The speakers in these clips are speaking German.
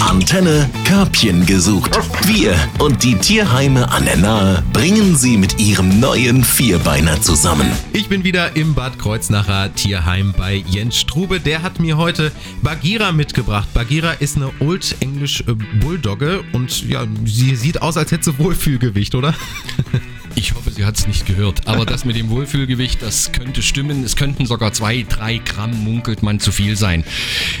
Antenne Körbchen gesucht. Wir und die Tierheime an der Nahe bringen sie mit ihrem neuen Vierbeiner zusammen. Ich bin wieder im Bad Kreuznacher Tierheim bei Jens Strube. Der hat mir heute Bagheera mitgebracht. Bagheera ist eine Old English äh, Bulldogge und ja, sie sieht aus, als hätte sie Wohlfühlgewicht, oder? Sie hat es nicht gehört. Aber das mit dem Wohlfühlgewicht, das könnte stimmen. Es könnten sogar zwei, drei Gramm, munkelt man, zu viel sein.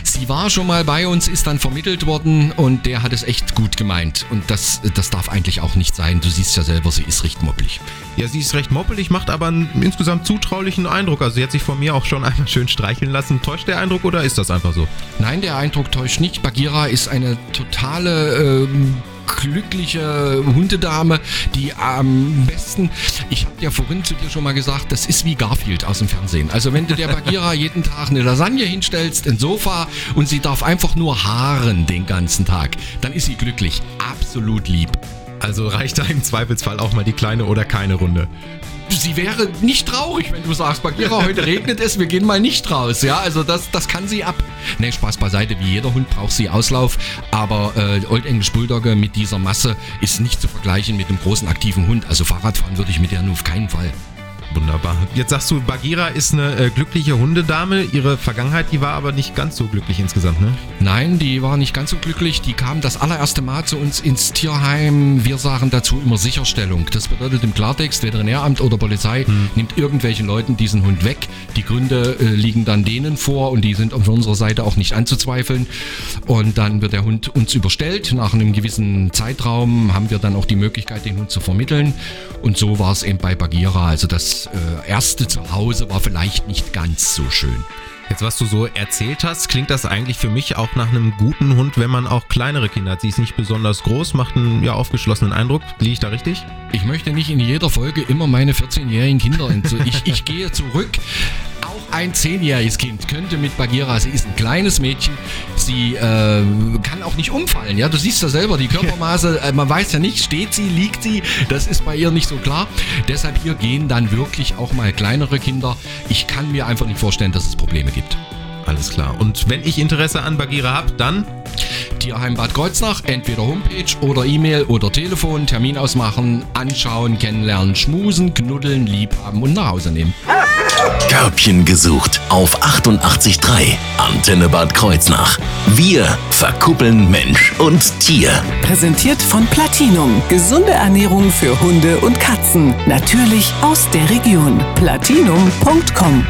Sie war schon mal bei uns, ist dann vermittelt worden und der hat es echt gut gemeint. Und das, das darf eigentlich auch nicht sein. Du siehst ja selber, sie ist recht moppelig. Ja, sie ist recht moppelig, macht aber einen insgesamt zutraulichen Eindruck. Also sie hat sich von mir auch schon einmal schön streicheln lassen. Täuscht der Eindruck oder ist das einfach so? Nein, der Eindruck täuscht nicht. Bagheera ist eine totale... Ähm, glückliche Hundedame, die am besten, ich habe ja vorhin zu dir schon mal gesagt, das ist wie Garfield aus dem Fernsehen. Also wenn du der Bagheera jeden Tag eine Lasagne hinstellst, ein Sofa und sie darf einfach nur haaren den ganzen Tag, dann ist sie glücklich. Absolut lieb. Also reicht da im Zweifelsfall auch mal die kleine oder keine Runde sie wäre nicht traurig, wenn du sagst, Bagheera, heute regnet es, wir gehen mal nicht raus. Ja, also das, das kann sie ab. Ne, Spaß beiseite, wie jeder Hund braucht sie Auslauf, aber äh, Old English Bulldogge mit dieser Masse ist nicht zu vergleichen mit einem großen aktiven Hund. Also Fahrradfahren würde ich mit der nur auf keinen Fall. Wunderbar. Jetzt sagst du, Bagheera ist eine äh, glückliche Hundedame. Ihre Vergangenheit, die war aber nicht ganz so glücklich insgesamt, ne? Nein, die war nicht ganz so glücklich. Die kam das allererste Mal zu uns ins Tierheim. Wir sagen dazu immer Sicherstellung. Das bedeutet im Klartext, Veterinäramt oder Polizei hm. nimmt irgendwelchen Leuten diesen Hund weg. Die Gründe äh, liegen dann denen vor und die sind auf unserer Seite auch nicht anzuzweifeln. Und dann wird der Hund uns überstellt. Nach einem gewissen Zeitraum haben wir dann auch die Möglichkeit, den Hund zu vermitteln. Und so war es eben bei Bagheera. Also das äh, erste Zuhause war vielleicht nicht ganz so schön. Jetzt, was du so erzählt hast, klingt das eigentlich für mich auch nach einem guten Hund, wenn man auch kleinere Kinder hat. Sie ist nicht besonders groß, macht einen ja, aufgeschlossenen Eindruck. Liege ich da richtig? Ich möchte nicht in jeder Folge immer meine 14-jährigen Kinder. ich, ich gehe zurück ein zehnjähriges Kind könnte mit Bagheera, sie ist ein kleines Mädchen, sie äh, kann auch nicht umfallen. Ja, du siehst ja selber die Körpermaße, äh, man weiß ja nicht, steht sie, liegt sie, das ist bei ihr nicht so klar. Deshalb hier gehen dann wirklich auch mal kleinere Kinder. Ich kann mir einfach nicht vorstellen, dass es Probleme gibt. Alles klar. Und wenn ich Interesse an Bagheera habe, dann Tierheim Bad Kreuznach, entweder Homepage oder E-Mail oder Telefon, Termin ausmachen, anschauen, kennenlernen, schmusen, knuddeln, liebhaben und nach Hause nehmen. Körbchen gesucht auf 88.3 Antenne Bad Kreuznach. Wir verkuppeln Mensch und Tier. Präsentiert von Platinum. Gesunde Ernährung für Hunde und Katzen. Natürlich aus der Region. Platinum.com